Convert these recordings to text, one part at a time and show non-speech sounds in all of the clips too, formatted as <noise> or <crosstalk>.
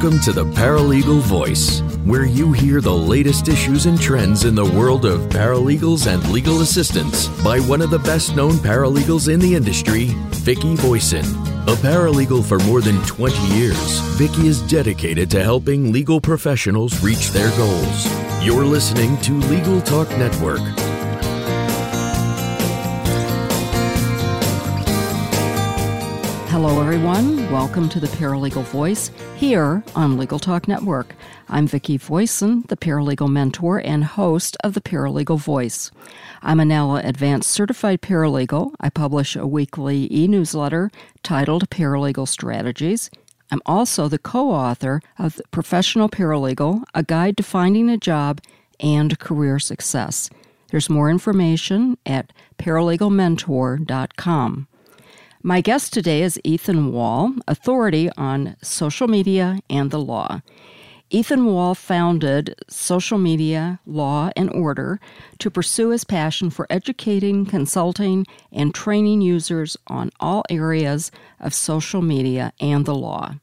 Welcome to the Paralegal Voice, where you hear the latest issues and trends in the world of paralegals and legal assistants by one of the best known paralegals in the industry, Vicki Voisin. A paralegal for more than 20 years, Vicki is dedicated to helping legal professionals reach their goals. You're listening to Legal Talk Network. Hello, everyone. Welcome to the Paralegal Voice here on Legal Talk Network. I'm Vicki Voisin, the paralegal mentor and host of the Paralegal Voice. I'm an NALA Advanced Certified Paralegal. I publish a weekly e newsletter titled Paralegal Strategies. I'm also the co author of Professional Paralegal A Guide to Finding a Job and Career Success. There's more information at paralegalmentor.com. My guest today is Ethan Wall, authority on social media and the law. Ethan Wall founded Social Media Law and Order to pursue his passion for educating, consulting, and training users on all areas of social media and the law.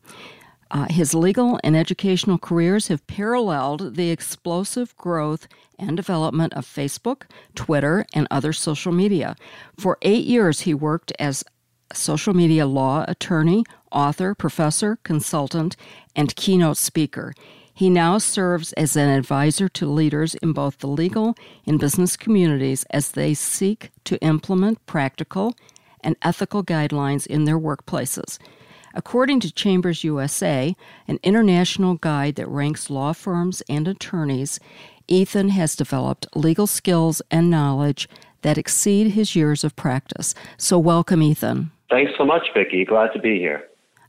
Uh, his legal and educational careers have paralleled the explosive growth and development of Facebook, Twitter, and other social media. For eight years, he worked as social media law attorney, author, professor, consultant, and keynote speaker. He now serves as an advisor to leaders in both the legal and business communities as they seek to implement practical and ethical guidelines in their workplaces. According to Chambers USA, an international guide that ranks law firms and attorneys, Ethan has developed legal skills and knowledge that exceed his years of practice. So, welcome, Ethan. Thanks so much, Vicki. Glad to be here.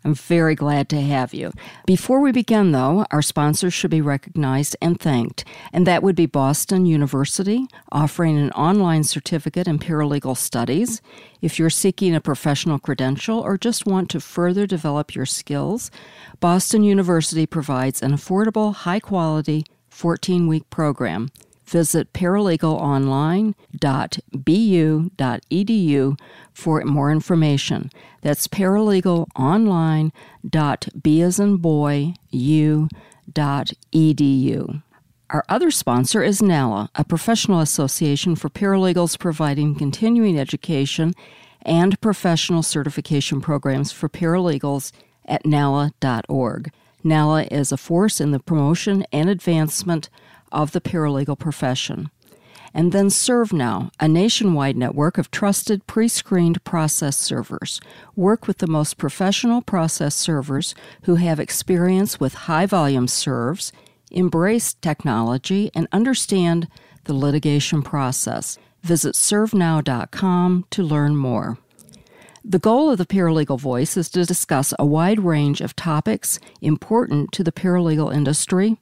I'm very glad to have you. Before we begin, though, our sponsors should be recognized and thanked, and that would be Boston University, offering an online certificate in paralegal studies. If you're seeking a professional credential or just want to further develop your skills, Boston University provides an affordable, high quality 14 week program visit paralegalonline.bu.edu for more information. That's paralegalonline.bu.edu. Our other sponsor is NALA, a professional association for paralegals providing continuing education and professional certification programs for paralegals at nala.org. NALA is a force in the promotion and advancement of the paralegal profession. And then ServeNow, a nationwide network of trusted pre screened process servers. Work with the most professional process servers who have experience with high volume serves, embrace technology, and understand the litigation process. Visit servenow.com to learn more. The goal of the Paralegal Voice is to discuss a wide range of topics important to the paralegal industry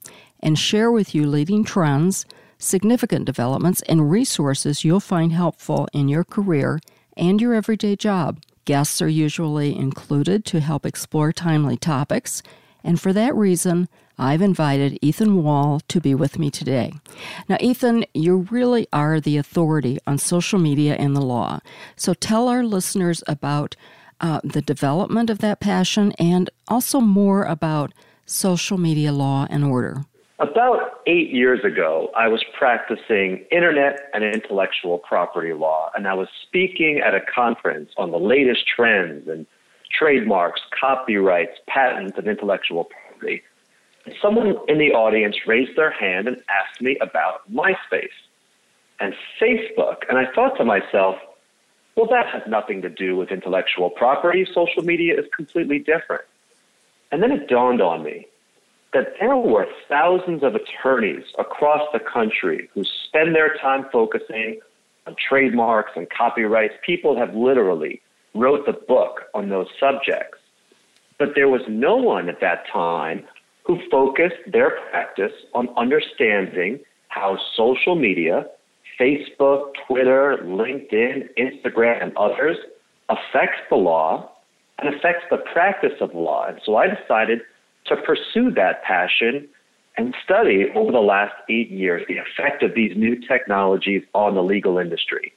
and share with you leading trends, significant developments, and resources you'll find helpful in your career and your everyday job. Guests are usually included to help explore timely topics, and for that reason, I've invited Ethan Wall to be with me today. Now, Ethan, you really are the authority on social media and the law. So tell our listeners about uh, the development of that passion and also more about social media law and order. About eight years ago, I was practicing internet and intellectual property law, and I was speaking at a conference on the latest trends in trademarks, copyrights, patents, and intellectual property. Someone in the audience raised their hand and asked me about MySpace and Facebook. And I thought to myself, well, that has nothing to do with intellectual property. Social media is completely different. And then it dawned on me that there were thousands of attorneys across the country who spend their time focusing on trademarks and copyrights. People have literally wrote the book on those subjects. But there was no one at that time who focused their practice on understanding how social media, Facebook, Twitter, LinkedIn, Instagram, and others affects the law and affects the practice of law. And so I decided to pursue that passion and study over the last eight years the effect of these new technologies on the legal industry.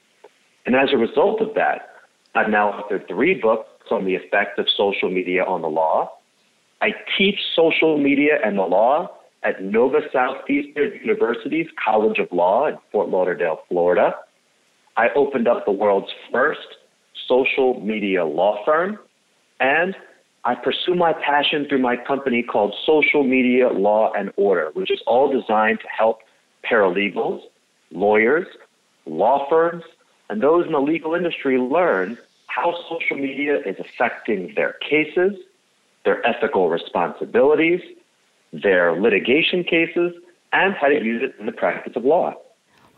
And as a result of that, I've now authored three books on the effect of social media on the law. I teach social media and the law at Nova Southeastern University's College of Law in Fort Lauderdale, Florida. I opened up the world's first social media law firm, and I pursue my passion through my company called Social Media Law and Order, which is all designed to help paralegals, lawyers, law firms, and those in the legal industry learn how social media is affecting their cases, their ethical responsibilities, their litigation cases, and how to use it in the practice of law.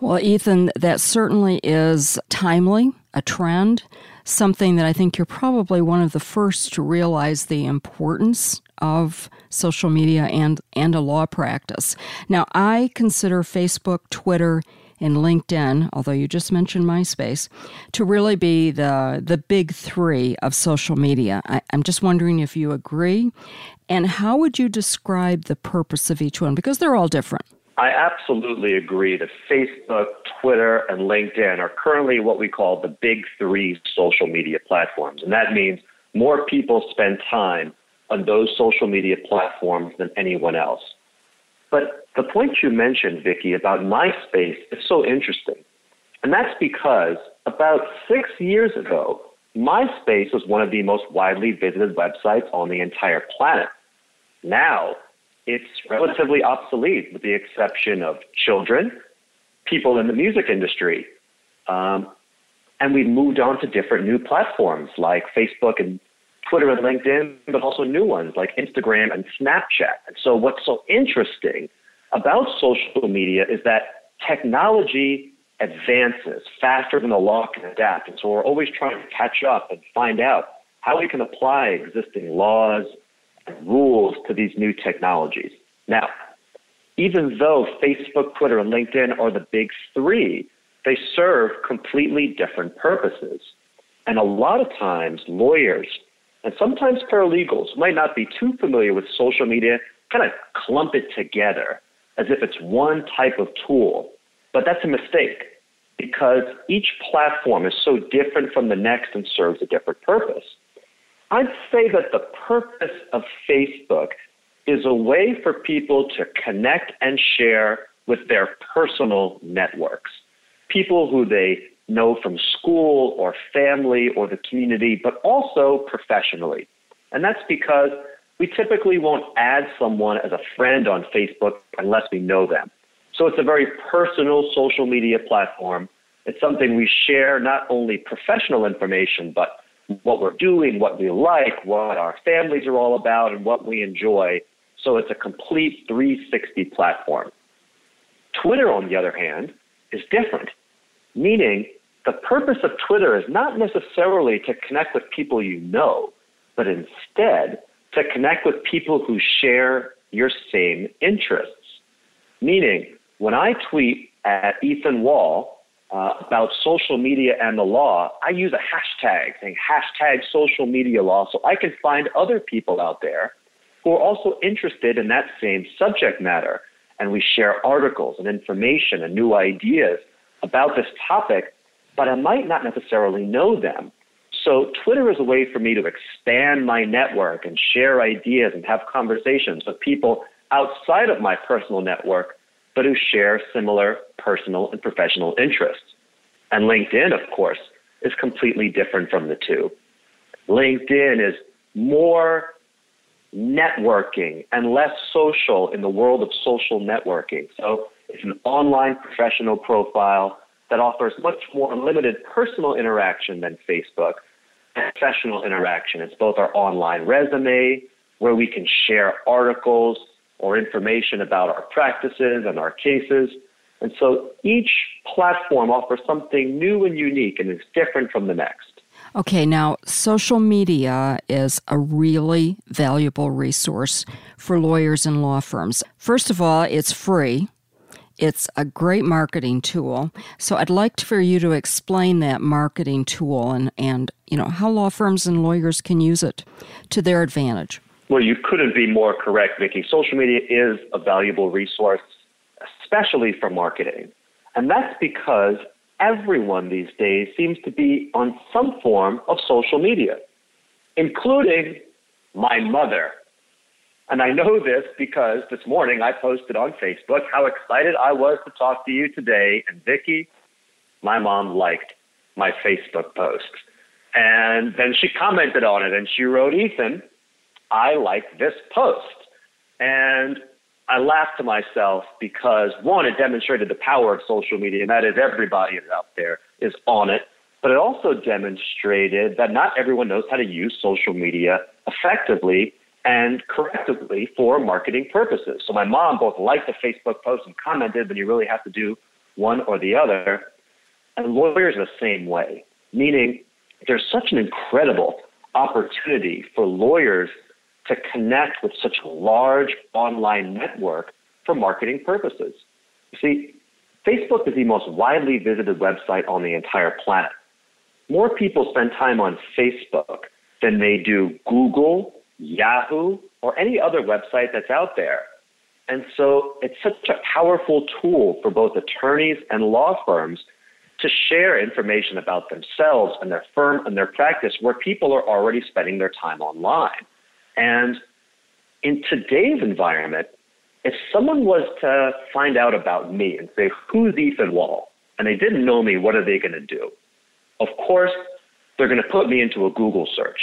Well, Ethan, that certainly is timely, a trend, something that I think you're probably one of the first to realize the importance of social media and, and a law practice. Now, I consider Facebook, Twitter, and LinkedIn, although you just mentioned MySpace, to really be the, the big three of social media. I, I'm just wondering if you agree. And how would you describe the purpose of each one? Because they're all different. I absolutely agree that Facebook, Twitter, and LinkedIn are currently what we call the big three social media platforms. And that means more people spend time on those social media platforms than anyone else. But the point you mentioned, Vicki, about MySpace is so interesting. And that's because about six years ago, MySpace was one of the most widely visited websites on the entire planet. Now, it's relatively obsolete with the exception of children, people in the music industry. Um, and we've moved on to different new platforms like Facebook and Twitter and LinkedIn, but also new ones like Instagram and Snapchat. And so, what's so interesting about social media is that technology advances faster than the law can adapt. And so, we're always trying to catch up and find out how we can apply existing laws rules to these new technologies. Now, even though Facebook, Twitter, and LinkedIn are the big three, they serve completely different purposes. And a lot of times, lawyers and sometimes paralegals might not be too familiar with social media, kind of clump it together as if it's one type of tool. But that's a mistake because each platform is so different from the next and serves a different purpose. I'd say that the purpose of Facebook is a way for people to connect and share with their personal networks, people who they know from school or family or the community, but also professionally. And that's because we typically won't add someone as a friend on Facebook unless we know them. So it's a very personal social media platform. It's something we share not only professional information, but what we're doing, what we like, what our families are all about, and what we enjoy. So it's a complete 360 platform. Twitter, on the other hand, is different, meaning the purpose of Twitter is not necessarily to connect with people you know, but instead to connect with people who share your same interests. Meaning, when I tweet at Ethan Wall uh, about social media and the law, I use a hashtag saying hashtag social media law so I can find other people out there who are also interested in that same subject matter. And we share articles and information and new ideas about this topic but I might not necessarily know them. So Twitter is a way for me to expand my network and share ideas and have conversations with people outside of my personal network, but who share similar personal and professional interests. And LinkedIn, of course, is completely different from the two. LinkedIn is more networking and less social in the world of social networking. So it's an online professional profile that offers much more limited personal interaction than Facebook professional interaction. It's both our online resume, where we can share articles or information about our practices and our cases. And so each platform offers something new and unique and is different from the next. Okay, now social media is a really valuable resource for lawyers and law firms. First of all, it's free. It's a great marketing tool. So I'd like for you to explain that marketing tool and, and you know how law firms and lawyers can use it to their advantage. Well, you couldn't be more correct, Vicki. Social media is a valuable resource, especially for marketing. And that's because everyone these days seems to be on some form of social media, including my mother. And I know this because this morning I posted on Facebook how excited I was to talk to you today. And Vicki, my mom liked my Facebook post. And then she commented on it and she wrote, Ethan, I like this post. And I laughed to myself because one, it demonstrated the power of social media, and that is everybody out there is on it. But it also demonstrated that not everyone knows how to use social media effectively and correctly for marketing purposes. So my mom both liked the Facebook post and commented, but you really have to do one or the other. And lawyers the same way, meaning there's such an incredible opportunity for lawyers to connect with such a large online network for marketing purposes. You see, Facebook is the most widely visited website on the entire planet. More people spend time on Facebook than they do Google, Yahoo, or any other website that's out there. And so it's such a powerful tool for both attorneys and law firms to share information about themselves and their firm and their practice where people are already spending their time online. And in today's environment, if someone was to find out about me and say, Who's Ethan Wall? and they didn't know me, what are they going to do? Of course, they're going to put me into a Google search.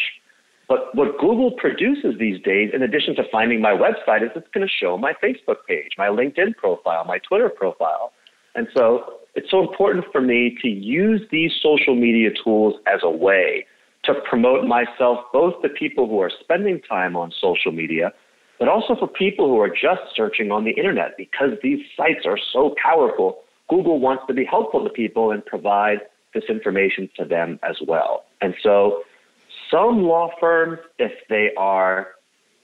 But what Google produces these days, in addition to finding my website, is it's going to show my Facebook page, my LinkedIn profile, my Twitter profile. And so it's so important for me to use these social media tools as a way to promote myself both to people who are spending time on social media, but also for people who are just searching on the internet because these sites are so powerful. Google wants to be helpful to people and provide this information to them as well. And so some law firms, if they are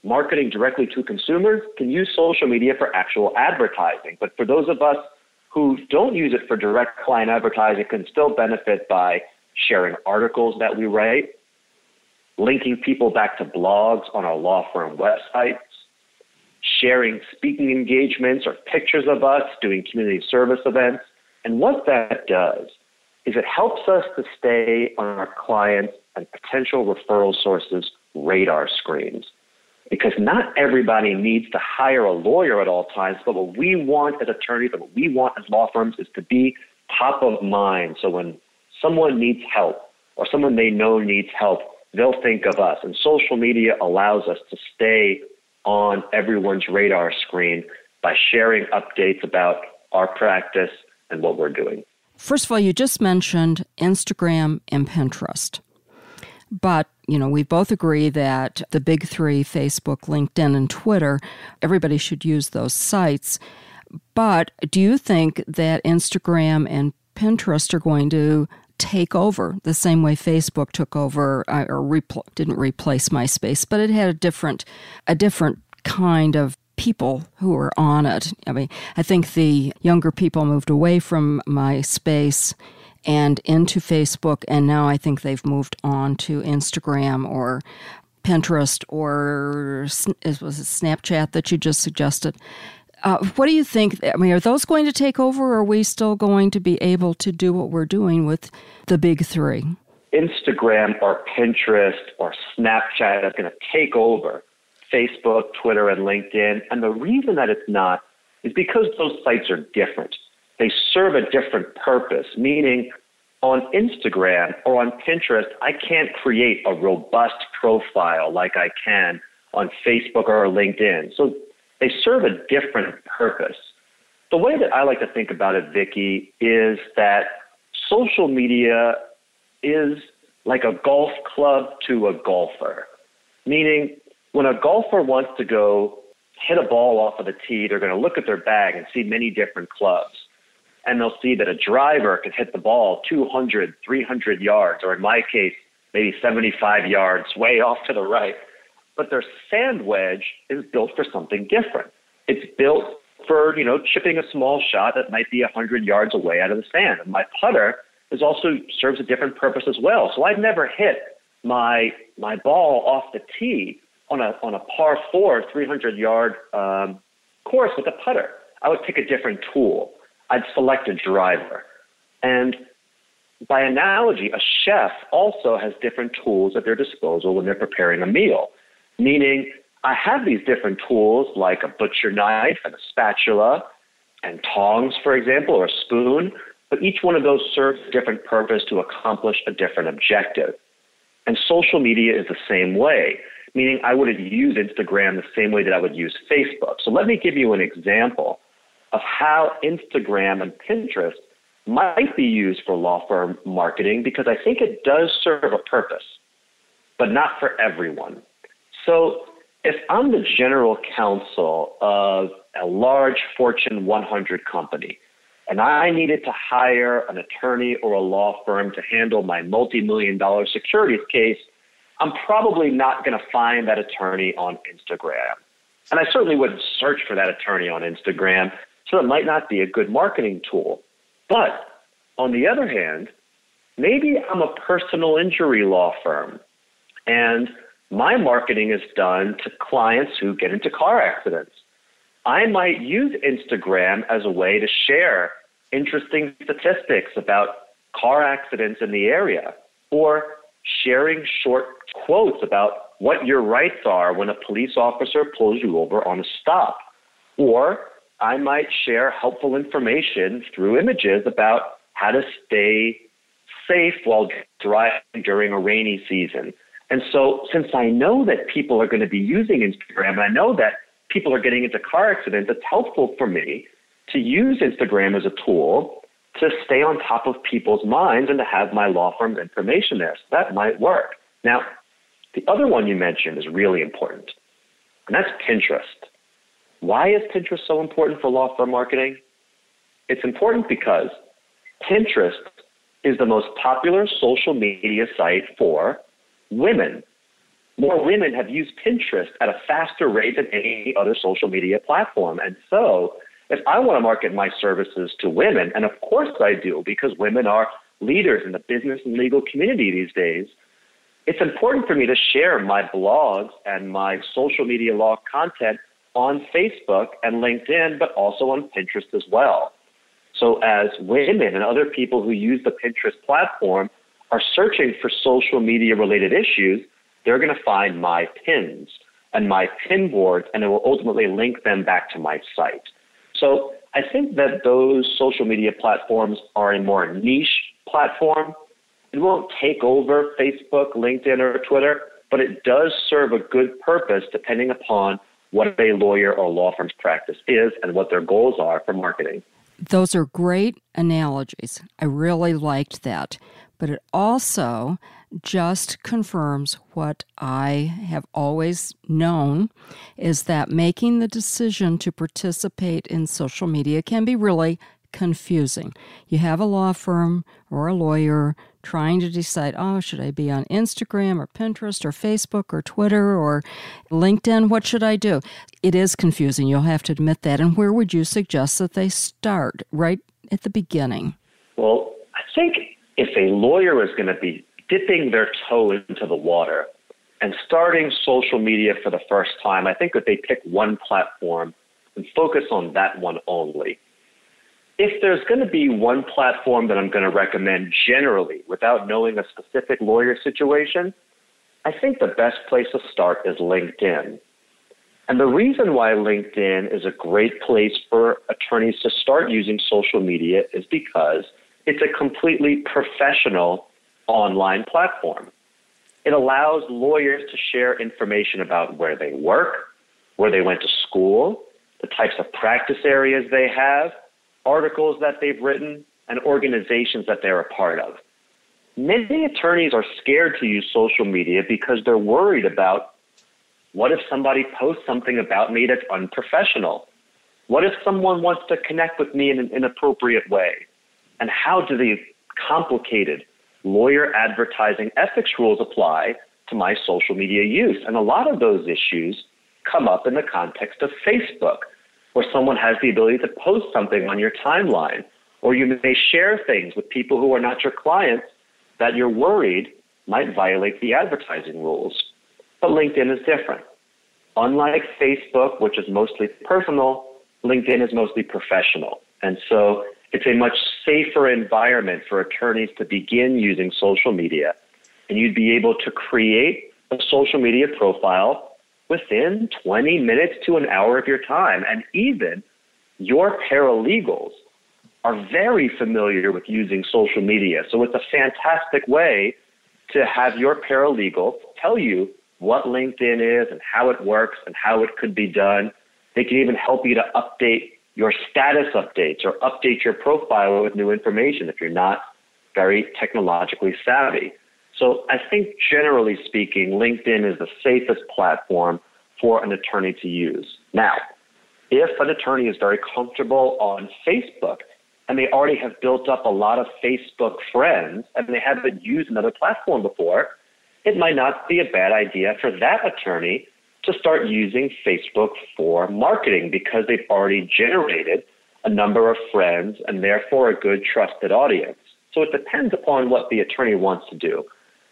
marketing directly to consumers, can use social media for actual advertising. But for those of us who don't use it for direct client advertising, can still benefit by sharing articles that we write, linking people back to blogs on our law firm websites, sharing speaking engagements or pictures of us doing community service events. And what that does is it helps us to stay on our clients and potential referral sources radar screens. Because not everybody needs to hire a lawyer at all times, but what we want as attorneys and what we want as law firms is to be top of mind. So when someone needs help or someone they know needs help, they'll think of us. And social media allows us to stay on everyone's radar screen by sharing updates about our practice and what we're doing. First of all, you just mentioned Instagram and Pinterest. But, you know, we both agree that the big three Facebook, LinkedIn, and Twitter, everybody should use those sites. But do you think that Instagram and Pinterest are going to take over the same way Facebook took over uh, or repl- didn't replace MySpace, but it had a different a different kind of people who were on it. I mean, I think the younger people moved away from MySpace and into Facebook, and now I think they've moved on to Instagram or Pinterest or was it Snapchat that you just suggested. Uh, what do you think? I mean, are those going to take over, or are we still going to be able to do what we're doing with the big three? Instagram or Pinterest or Snapchat is going to take over Facebook, Twitter, and LinkedIn. And the reason that it's not is because those sites are different. They serve a different purpose, meaning on Instagram or on Pinterest, I can't create a robust profile like I can on Facebook or LinkedIn. So they serve a different purpose. The way that I like to think about it, Vicki, is that social media is like a golf club to a golfer. Meaning, when a golfer wants to go hit a ball off of the tee, they're going to look at their bag and see many different clubs. And they'll see that a driver can hit the ball 200, 300 yards, or in my case, maybe 75 yards way off to the right but their sand wedge is built for something different. It's built for, you know, chipping a small shot that might be 100 yards away out of the sand. And my putter is also serves a different purpose as well. So I've never hit my my ball off the tee on a on a par four 300 yard um, course with a putter. I would pick a different tool. I'd select a driver. And by analogy, a chef also has different tools at their disposal when they're preparing a meal meaning I have these different tools like a butcher knife and a spatula and tongs, for example, or a spoon, but each one of those serves a different purpose to accomplish a different objective. And social media is the same way, meaning I would use Instagram the same way that I would use Facebook. So let me give you an example of how Instagram and Pinterest might be used for law firm marketing because I think it does serve a purpose, but not for everyone. So if I'm the general counsel of a large Fortune 100 company, and I needed to hire an attorney or a law firm to handle my multi million dollar securities case, I'm probably not going to find that attorney on Instagram. And I certainly wouldn't search for that attorney on Instagram, so it might not be a good marketing tool. But on the other hand, maybe I'm a personal injury law firm and my marketing is done to clients who get into car accidents. I might use Instagram as a way to share interesting statistics about car accidents in the area or sharing short quotes about what your rights are when a police officer pulls you over on a stop. Or I might share helpful information through images about how to stay safe while driving during a rainy season. And so, since I know that people are going to be using Instagram, and I know that people are getting into car accidents, it's helpful for me to use Instagram as a tool to stay on top of people's minds and to have my law firm's information there. So that might work. Now, the other one you mentioned is really important, and that's Pinterest. Why is Pinterest so important for law firm marketing? It's important because Pinterest is the most popular social media site for women more women have used Pinterest at a faster rate than any other social media platform. And so, if I want to market my services to women, and of course I do, because women are leaders in the business and legal community these days, it's important for me to share my blogs and my social media law content on Facebook and LinkedIn, but also on Pinterest as well. So, as women and other people who use the Pinterest platform are searching for social media related issues, they're going to find my pins and my pin boards, and it will ultimately link them back to my site. So I think that those social media platforms are a more niche platform. It won't take over Facebook, LinkedIn, or Twitter, but it does serve a good purpose depending upon what a lawyer or law firm's practice is and what their goals are for marketing. Those are great analogies. I really liked that. But it also just confirms what I have always known is that making the decision to participate in social media can be really confusing. You have a law firm or a lawyer trying to decide, oh, should I be on Instagram or Pinterest or Facebook or Twitter or LinkedIn? What should I do? It is confusing. You'll have to admit that. And where would you suggest that they start? Right at the beginning. Well, I think if a lawyer is going to be dipping their toe into the water and starting social media for the first time, I think that they pick one platform and focus on that one only. If there's going to be one platform that I'm going to recommend generally without knowing a specific lawyer situation, I think the best place to start is LinkedIn. And the reason why LinkedIn is a great place for attorneys to start using social media is because it's a completely professional online platform. It allows lawyers to share information about where they work, where they went to school, the types of practice areas they have, articles that they've written, and organizations that they're a part of. Many attorneys are scared to use social media because they're worried about what if somebody posts something about me that's unprofessional? What if someone wants to connect with me in an inappropriate way? And how do the complicated lawyer advertising ethics rules apply to my social media use. And a lot of those issues come up in the context of Facebook, where someone has the ability to post something on your timeline, or you may share things with people who are not your clients that you're worried might violate the advertising rules. But LinkedIn is different. Unlike Facebook, which is mostly personal, LinkedIn is mostly professional. And so it's a much safer environment for attorneys to begin using social media. And you'd be able to create a social media profile within 20 minutes to an hour of your time. And even your paralegals are very familiar with using social media. So it's a fantastic way to have your paralegal tell you what LinkedIn is and how it works and how it could be done. They can even help you to update your status updates or update your profile with new information if you're not very technologically savvy. So I think generally speaking, LinkedIn is the safest platform for an attorney to use. Now, if an attorney is very comfortable on Facebook and they already have built up a lot of Facebook friends and they haven't used another platform before, it might not be a bad idea for that attorney to start using Facebook for marketing because they've already generated a number of friends and therefore a good trusted audience. So it depends upon what the attorney wants to do.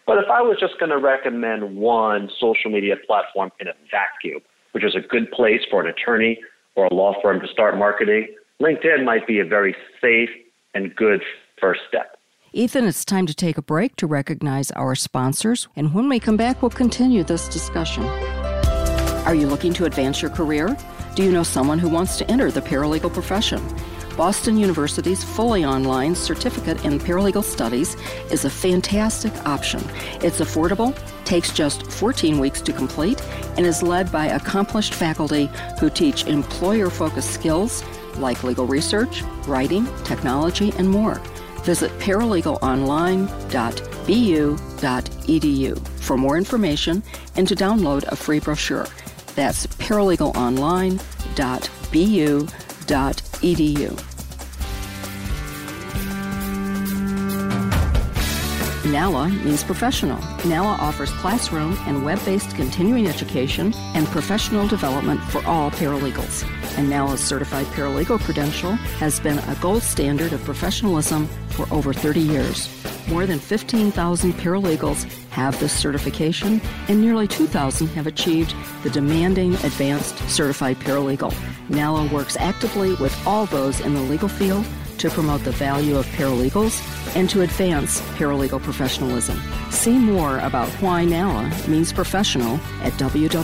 But if I was just going to recommend one social media platform in a vacuum, which is a good place for an attorney or a law firm to start marketing, LinkedIn might be a very safe and good first step. Ethan, it's time to take a break to recognize our sponsors. And when we come back, we'll continue this discussion. Are you looking to advance your career? Do you know someone who wants to enter the paralegal profession? Boston University's fully online certificate in paralegal studies is a fantastic option. It's affordable, takes just 14 weeks to complete, and is led by accomplished faculty who teach employer focused skills like legal research, writing, technology, and more. Visit paralegalonline.bu.edu for more information and to download a free brochure. That's paralegalonline.bu.edu. NALA means professional. NALA offers classroom and web based continuing education and professional development for all paralegals. And NALA's certified paralegal credential has been a gold standard of professionalism for over 30 years. More than 15,000 paralegals have this certification, and nearly 2,000 have achieved the demanding advanced certified paralegal. NALA works actively with all those in the legal field to promote the value of paralegals and to advance paralegal professionalism. See more about why NALA means professional at www.nala.org.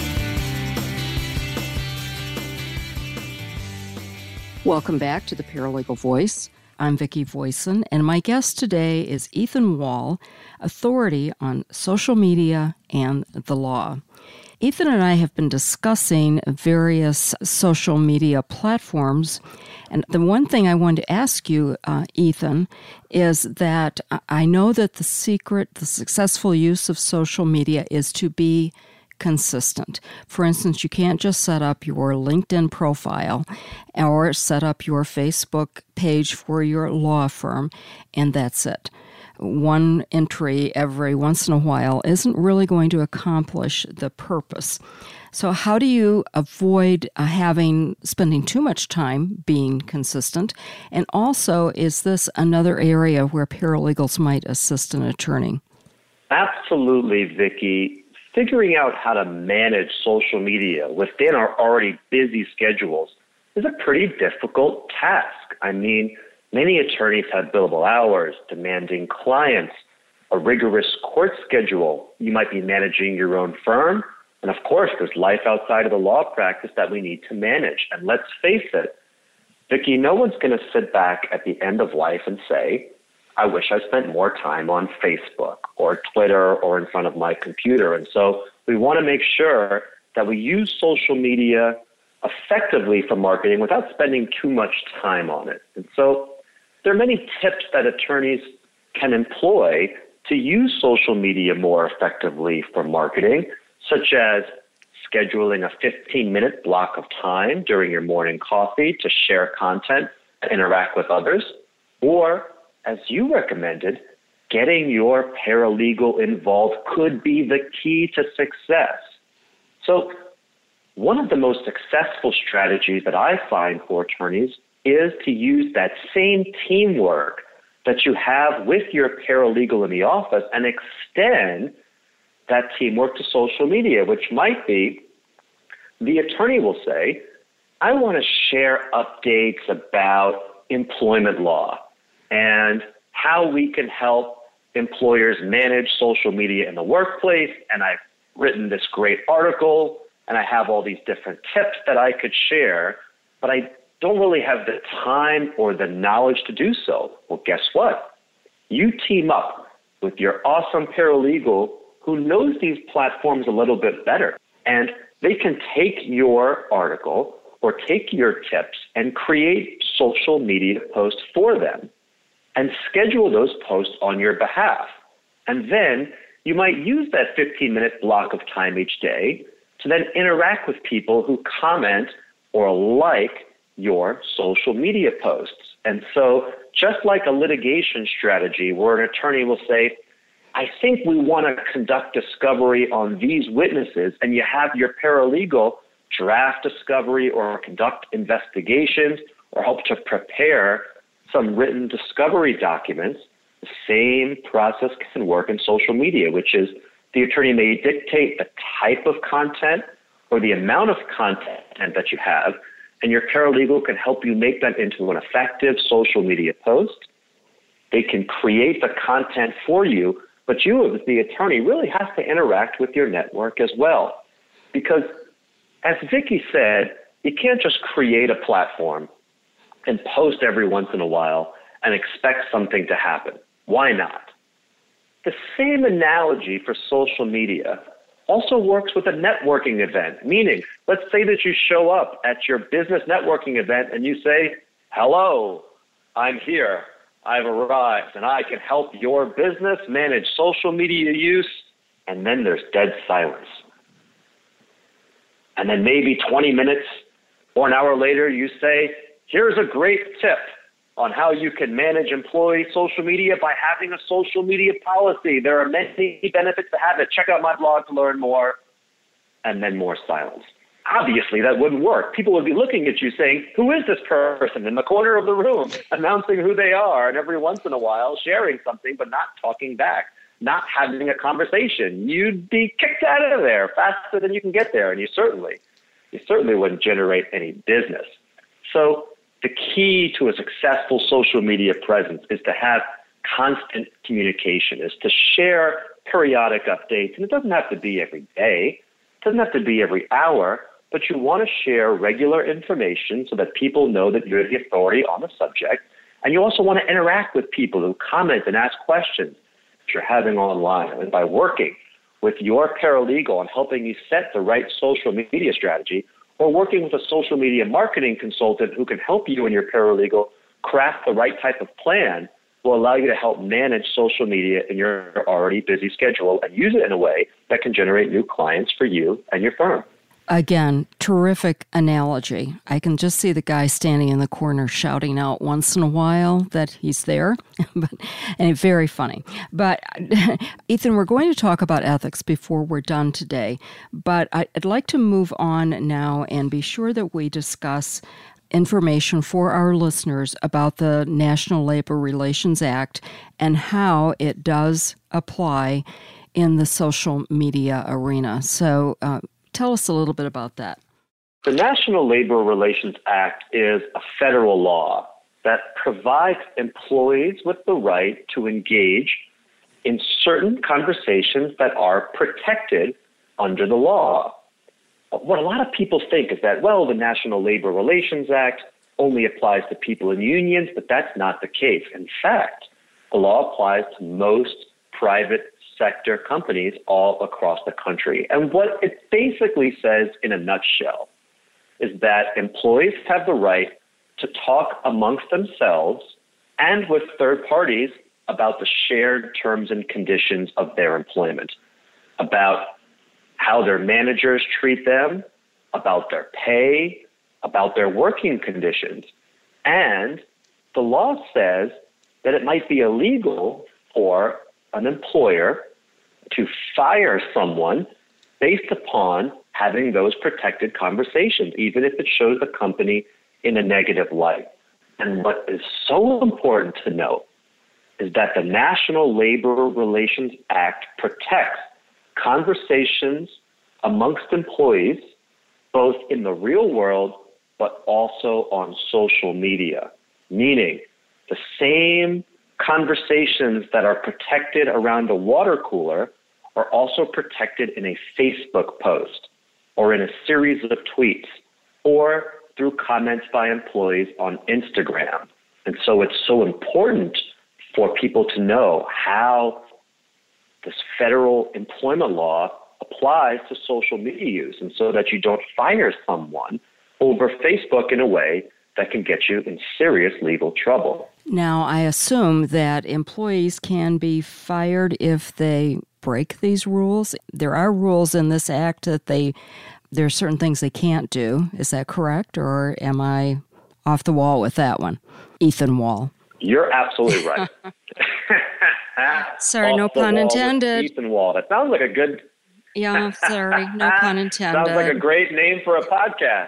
Welcome back to the Paralegal Voice. I'm Vicki Voisin, and my guest today is Ethan Wall, authority on social media and the law. Ethan and I have been discussing various social media platforms. And the one thing I wanted to ask you, uh, Ethan, is that I know that the secret, the successful use of social media is to be consistent. For instance, you can't just set up your LinkedIn profile or set up your Facebook page for your law firm and that's it. One entry every once in a while isn't really going to accomplish the purpose. So, how do you avoid uh, having spending too much time being consistent? And also, is this another area where paralegals might assist an attorney? Absolutely, Vicki figuring out how to manage social media within our already busy schedules is a pretty difficult task. I mean, many attorneys have billable hours, demanding clients, a rigorous court schedule. You might be managing your own firm. And of course, there's life outside of the law practice that we need to manage. And let's face it, Vicki, no one's going to sit back at the end of life and say, I wish I spent more time on Facebook or Twitter or in front of my computer. And so we want to make sure that we use social media effectively for marketing without spending too much time on it. And so there are many tips that attorneys can employ to use social media more effectively for marketing, such as scheduling a 15 minute block of time during your morning coffee to share content interact with others, or as you recommended, getting your paralegal involved could be the key to success. So, one of the most successful strategies that I find for attorneys is to use that same teamwork that you have with your paralegal in the office and extend that teamwork to social media, which might be the attorney will say, I want to share updates about employment law and how we can help employers manage social media in the workplace. And I've written this great article and I have all these different tips that I could share, but I don't really have the time or the knowledge to do so. Well, guess what? You team up with your awesome paralegal who knows these platforms a little bit better. And they can take your article or take your tips and create social media posts for them and schedule those posts on your behalf. And then you might use that 15 minute block of time each day to then interact with people who comment or like your social media posts. And so, just like a litigation strategy where an attorney will say, I think we want to conduct discovery on these witnesses, and you have your paralegal draft discovery or conduct investigations or help to prepare some written discovery documents. The same process can work in social media, which is the attorney may dictate the type of content or the amount of content that you have, and your paralegal can help you make that into an effective social media post. They can create the content for you, but you, as the attorney, really have to interact with your network as well. Because, as Vicki said, you can't just create a platform and post every once in a while and expect something to happen. Why not? The same analogy for social media also works with a networking event, meaning, let's say that you show up at your business networking event and you say, Hello, I'm here. I've arrived and I can help your business manage social media use. And then there's dead silence. And then maybe 20 minutes or an hour later, you say, Here's a great tip on how you can manage employee social media by having a social media policy. There are many benefits to have it. Check out my blog to learn more. And then more silence. Obviously, that wouldn't work. People would be looking at you saying, Who is this person in the corner of the room, <laughs> announcing who they are, and every once in a while sharing something, but not talking back, not having a conversation. You'd be kicked out of there faster than you can get there, and you certainly, you certainly wouldn't generate any business. So the key to a successful social media presence is to have constant communication, is to share periodic updates. And it doesn't have to be every day, it doesn't have to be every hour, but you want to share regular information so that people know that you're the authority on the subject. And you also want to interact with people who comment and ask questions that you're having online. And by working with your paralegal and helping you set the right social media strategy, or working with a social media marketing consultant who can help you and your paralegal craft the right type of plan will allow you to help manage social media in your already busy schedule and use it in a way that can generate new clients for you and your firm. Again, terrific analogy. I can just see the guy standing in the corner shouting out once in a while that he's there, <laughs> but, and very funny. But <laughs> Ethan, we're going to talk about ethics before we're done today, but I'd like to move on now and be sure that we discuss information for our listeners about the National Labor Relations Act and how it does apply in the social media arena. So, uh, Tell us a little bit about that. The National Labor Relations Act is a federal law that provides employees with the right to engage in certain conversations that are protected under the law. What a lot of people think is that, well, the National Labor Relations Act only applies to people in unions, but that's not the case. In fact, the law applies to most private sector companies all across the country. And what it basically says in a nutshell is that employees have the right to talk amongst themselves and with third parties about the shared terms and conditions of their employment, about how their managers treat them, about their pay, about their working conditions. And the law says that it might be illegal for an employer to fire someone based upon having those protected conversations, even if it shows the company in a negative light. And what is so important to note is that the National Labor Relations Act protects conversations amongst employees, both in the real world but also on social media, meaning the same conversations that are protected around a water cooler are also protected in a Facebook post or in a series of tweets or through comments by employees on Instagram. And so it's so important for people to know how this federal employment law applies to social media use and so that you don't fire someone over Facebook in a way that can get you in serious legal trouble. Now, I assume that employees can be fired if they break these rules. There are rules in this act that they there are certain things they can't do. Is that correct or am I off the wall with that one? Ethan Wall. You're absolutely right. <laughs> <laughs> sorry, no pun intended. Ethan Wall. That sounds like a good <laughs> Yeah, sorry, no pun intended. Sounds like a great name for a podcast.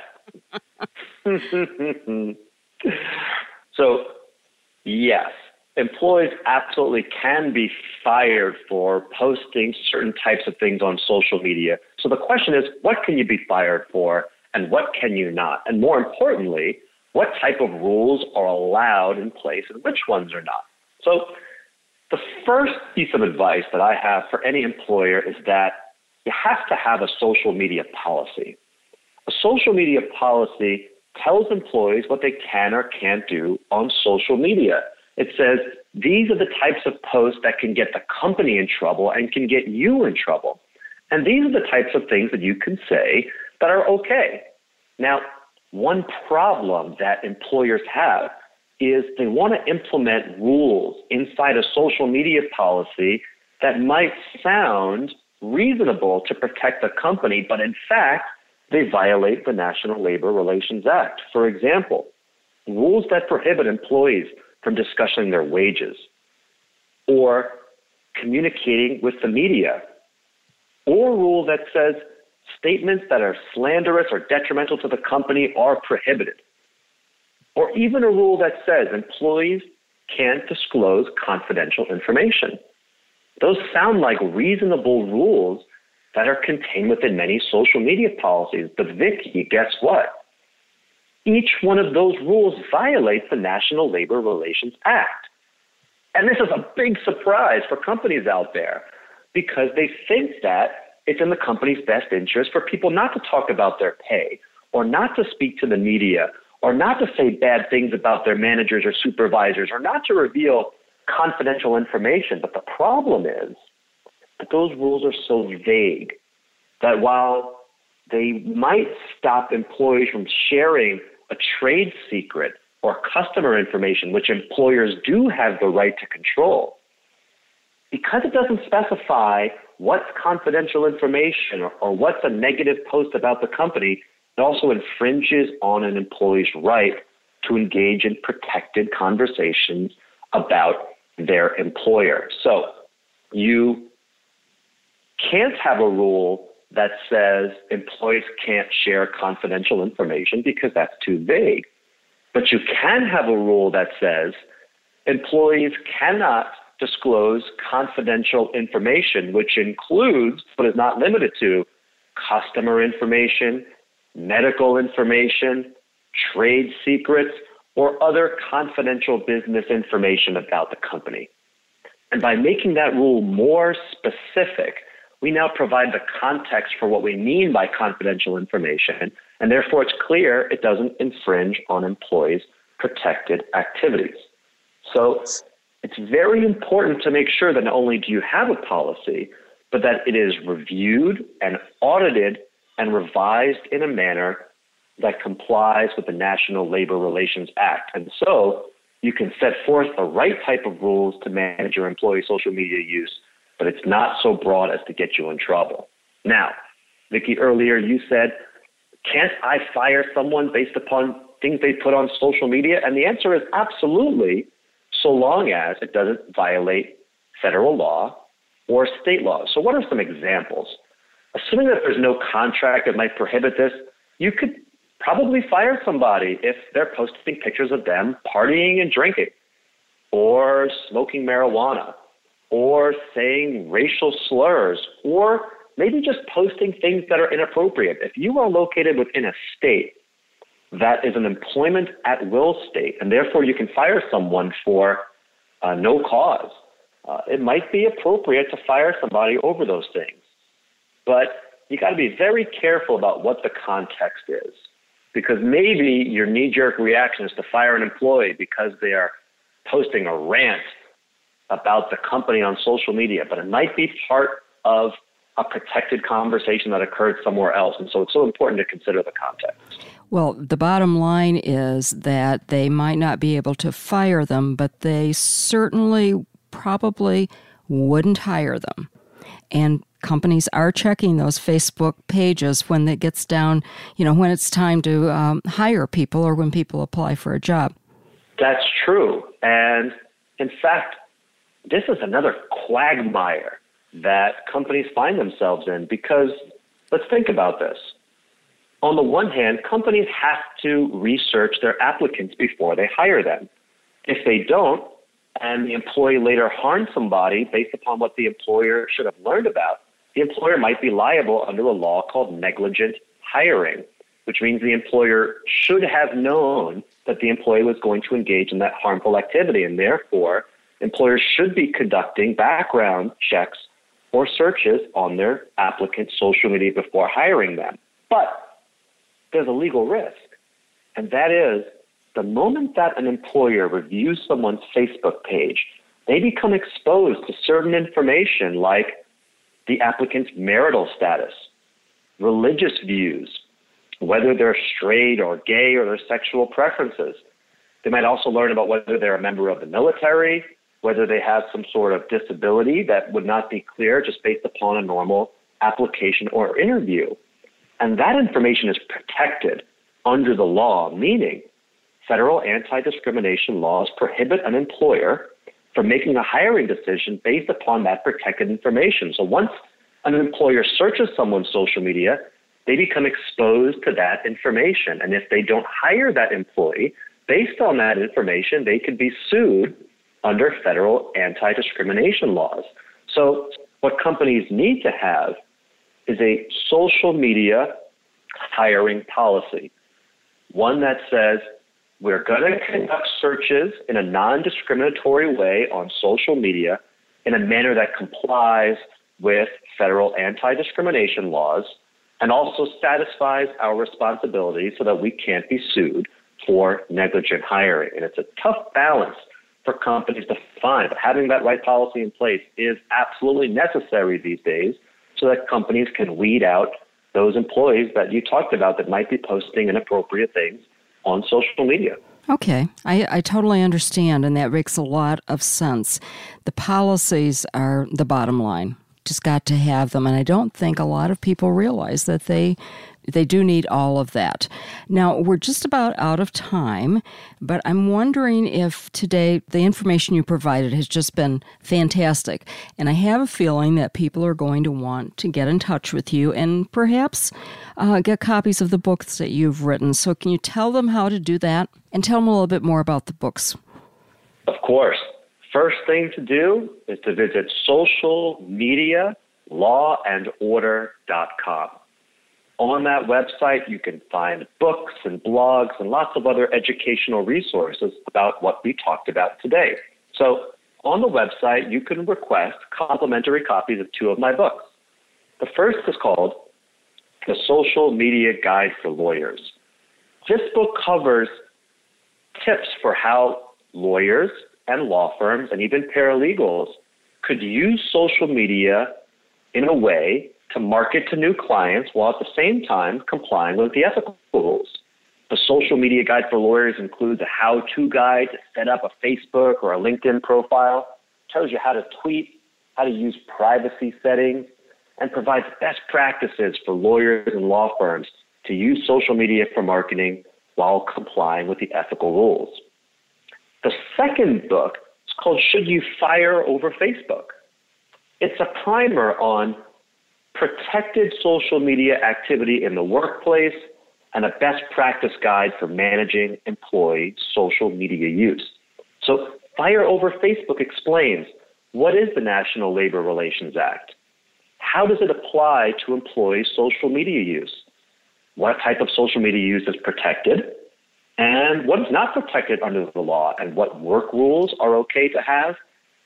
so, yes, employees absolutely can be fired for posting certain types of things on social media. So the question is, what can you be fired for and what can you not? And more importantly, what type of rules are allowed in place and which ones are not? So the first piece of advice that I have for any employer is that you have to have a social media policy. A social media policy tells employees what they can or can't do on social media. It says these are the types of posts that can get the company in trouble and can get you in trouble. And these are the types of things that you can say that are okay. Now, one problem that employers have is they want to implement rules inside a social media policy that might sound reasonable to protect the company, but in fact, they violate the National Labor Relations Act. For example, rules that prohibit employees from discussing their wages or communicating with the media, or a rule that says statements that are slanderous or detrimental to the company are prohibited, or even a rule that says employees can't disclose confidential information. Those sound like reasonable rules that are contained within many social media policies. But Vicki, guess what? Each one of those rules violates the National Labor Relations Act. And this is a big surprise for companies out there because they think that it's in the company's best interest for people not to talk about their pay or not to speak to the media or not to say bad things about their managers or supervisors or not to reveal confidential information. But the problem is that those rules are so vague that while they might stop employees from sharing a trade secret or customer information, which employers do have the right to control, because it doesn't specify what's confidential information or, or what's a negative post about the company, it also infringes on an employee's right to engage in protected conversations about their employer. So you can't have a rule that says employees can't share confidential information because that's too vague. But you can have a rule that says employees cannot disclose confidential information, which includes, but is not limited to, customer information, medical information, trade secrets, or other confidential business information about the company. And by making that rule more specific, we now provide the context for what we mean by confidential information, and therefore it's clear it doesn't infringe on employees' protected activities. So it's very important to make sure that not only do you have a policy, but that it is reviewed and audited and revised in a manner that complies with the National Labor Relations Act. And so you can set forth the right type of rules to manage your employee social media use but it's not so broad as to get you in trouble. Now, Vicki, earlier you said, can't I fire someone based upon things they put on social media? And the answer is absolutely. so long as it doesn't violate federal law or state law. So, what are some examples? Assuming that there's no contract that might prohibit this, you could probably fire somebody if they're posting pictures of them partying and drinking, or smoking marijuana, or saying racial slurs, or maybe just posting things that are inappropriate. If you are located within a state that is an employment at will state, and therefore you can fire someone for uh, no cause, uh, it might be appropriate to fire somebody over those things. But you got to be very careful about what the context is because maybe your knee jerk reaction is to fire an employee because they are posting a rant about the company on social media, but it might be part of a protected conversation that occurred somewhere else. And so it's so important to consider the context. Well, the bottom line is that they might not be able to fire them, but they certainly probably wouldn't hire them. And companies are checking those Facebook pages when it gets down, you know, when it's time to um, hire people or when people apply for a job. That's true. And in fact, this is another quagmire that companies find themselves in because let's think about this. On the one hand, companies have to research their applicants before they hire them. If they don't, and the employee later harms somebody based upon what the employer should have learned about, the employer might be liable under a law called negligent hiring, which means the employer should have known that the employee was going to engage in that harmful activity, and therefore, employers should be conducting background checks or searches on their applicant's social media before hiring them. But there's a legal risk, and that is the moment that an employer reviews someone's Facebook page, they become exposed to certain information like the applicant's marital status, religious views, whether they're straight or gay or their sexual preferences. They might also learn about whether they're a member of the military, whether they have some sort of disability that would not be clear just based upon a normal application or interview. And that information is protected under the law, meaning federal anti discrimination laws prohibit an employer from making a hiring decision based upon that protected information. So once an employer searches someone's social media, they become exposed to that information. And if they don't hire that employee based on that information, they could be sued under federal anti discrimination laws. So, what companies need to have is a social media hiring policy, one that says we're going to conduct searches in a non discriminatory way on social media in a manner that complies with federal anti discrimination laws and also satisfies our responsibility so that we can't be sued for negligent hiring. And it's a tough balance for companies to find, but having that right policy in place is absolutely necessary these days so that companies can weed out those employees that you talked about that might be posting inappropriate things on social media. Okay, I, I totally understand, and that makes a lot of sense. The policies are the bottom line. Just got to have them, and I don't think a lot of people realize that they they do need all of that. Now, we're just about out of time, but I'm wondering if today the information you provided has just been fantastic. And I have a feeling that people are going to want to get in touch with you and perhaps uh, get copies of the books that you've written. So, can you tell them how to do that and tell them a little bit more about the books? Of course. First thing to do is to visit socialmedialawandorder.com. On that website, you can find books and blogs and lots of other educational resources about what we talked about today. So, on the website, you can request complimentary copies of two of my books. The first is called The Social Media Guide for Lawyers. This book covers tips for how lawyers and law firms and even paralegals could use social media in a way to market to new clients while at the same time complying with the ethical rules. The social media guide for lawyers includes a how to guide to set up a Facebook or a LinkedIn profile, tells you how to tweet, how to use privacy settings, and provides best practices for lawyers and law firms to use social media for marketing while complying with the ethical rules. The second book is called Should You Fire Over Facebook? It's a primer on protected social media activity in the workplace and a best practice guide for managing employee social media use. So, Fire Over Facebook explains what is the National Labor Relations Act? How does it apply to employees' social media use? What type of social media use is protected? And what is not protected under the law? And what work rules are okay to have?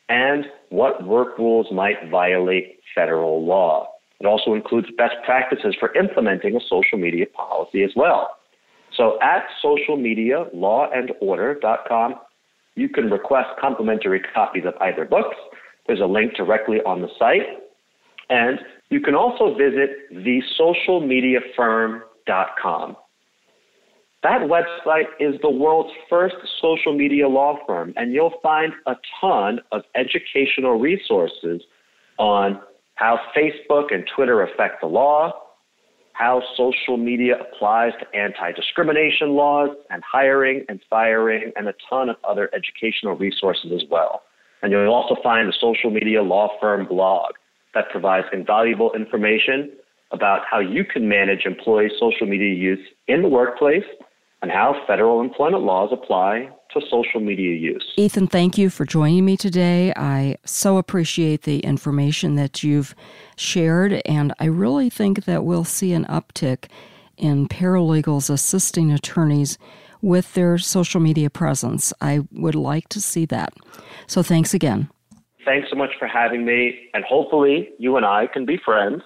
And what work rules might violate federal law? It also includes best practices for implementing a social media policy as well. So at socialmedialawandorder.com, you can request complimentary copies of either books. There's a link directly on the site. And you can also visit thesocialmediafirm.com. That website is the world's first social media law firm, and you'll find a ton of educational resources on how Facebook and Twitter affect the law, how social media applies to anti discrimination laws and hiring and firing, and a ton of other educational resources as well. And you'll also find the social media law firm blog that provides invaluable information about how you can manage employee social media use in the workplace and how federal employment laws apply to social media use. Ethan, thank you for joining me today. I so appreciate the information that you've shared, and I really think that we'll see an uptick in paralegals assisting attorneys with their social media presence. I would like to see that. So thanks again. Thanks so much for having me, and hopefully you and I can be friends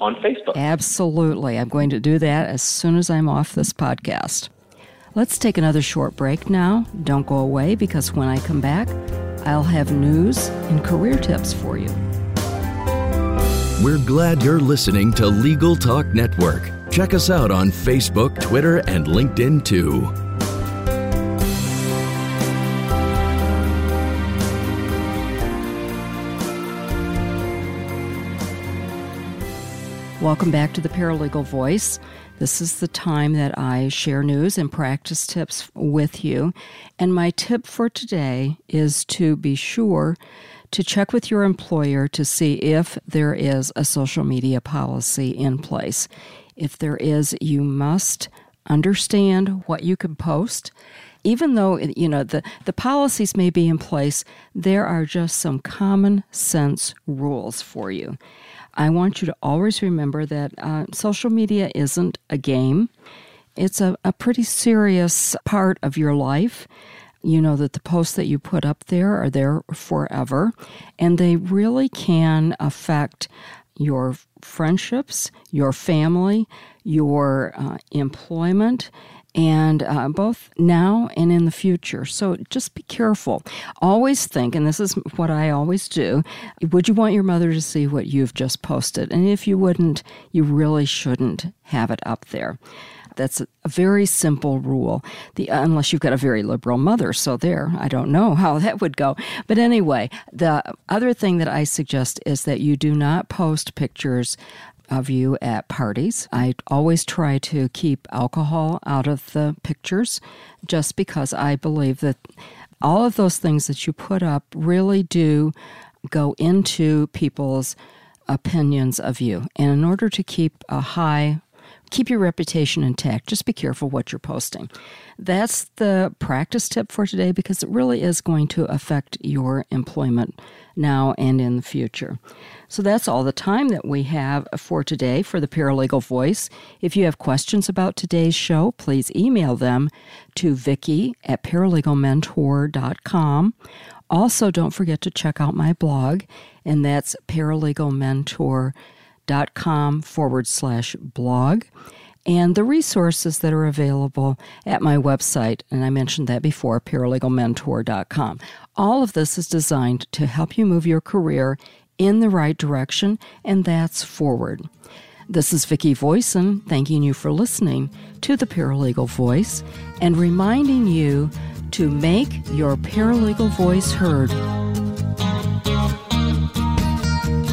on Facebook. Absolutely. I'm going to do that as soon as I'm off this podcast. Let's take another short break now. Don't go away because when I come back, I'll have news and career tips for you. We're glad you're listening to Legal Talk Network. Check us out on Facebook, Twitter, and LinkedIn too. Welcome back to the Paralegal Voice. This is the time that I share news and practice tips with you. And my tip for today is to be sure to check with your employer to see if there is a social media policy in place. If there is, you must understand what you can post even though you know the, the policies may be in place there are just some common sense rules for you I want you to always remember that uh, social media isn't a game, it's a, a pretty serious part of your life. You know that the posts that you put up there are there forever, and they really can affect your friendships, your family, your uh, employment, and uh, both now and in the future. So just be careful. Always think, and this is what I always do would you want your mother to see what you've just posted? And if you wouldn't, you really shouldn't have it up there. That's a very simple rule. The unless you've got a very liberal mother, so there, I don't know how <laughs> that would go. But anyway, the other thing that I suggest is that you do not post pictures of you at parties. I always try to keep alcohol out of the pictures just because I believe that all of those things that you put up really do go into people's opinions of you. And in order to keep a high keep your reputation intact. Just be careful what you're posting. That's the practice tip for today because it really is going to affect your employment now and in the future. So that's all the time that we have for today for the Paralegal Voice. If you have questions about today's show, please email them to Vicki at paralegalmentor.com. Also, don't forget to check out my blog, and that's paralegalmentor.com forward slash blog and the resources that are available at my website. And I mentioned that before, paralegalmentor.com. All of this is designed to help you move your career in the right direction, and that's forward. This is Vicki Voisin thanking you for listening to the Paralegal Voice and reminding you to make your paralegal voice heard.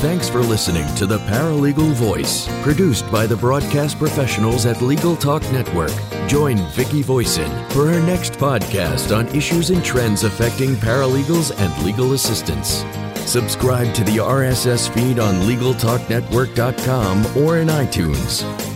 Thanks for listening to The Paralegal Voice, produced by the broadcast professionals at Legal Talk Network. Join Vicki Voisin for her next podcast on issues and trends affecting paralegals and legal assistants. Subscribe to the RSS feed on LegalTalkNetwork.com or in iTunes.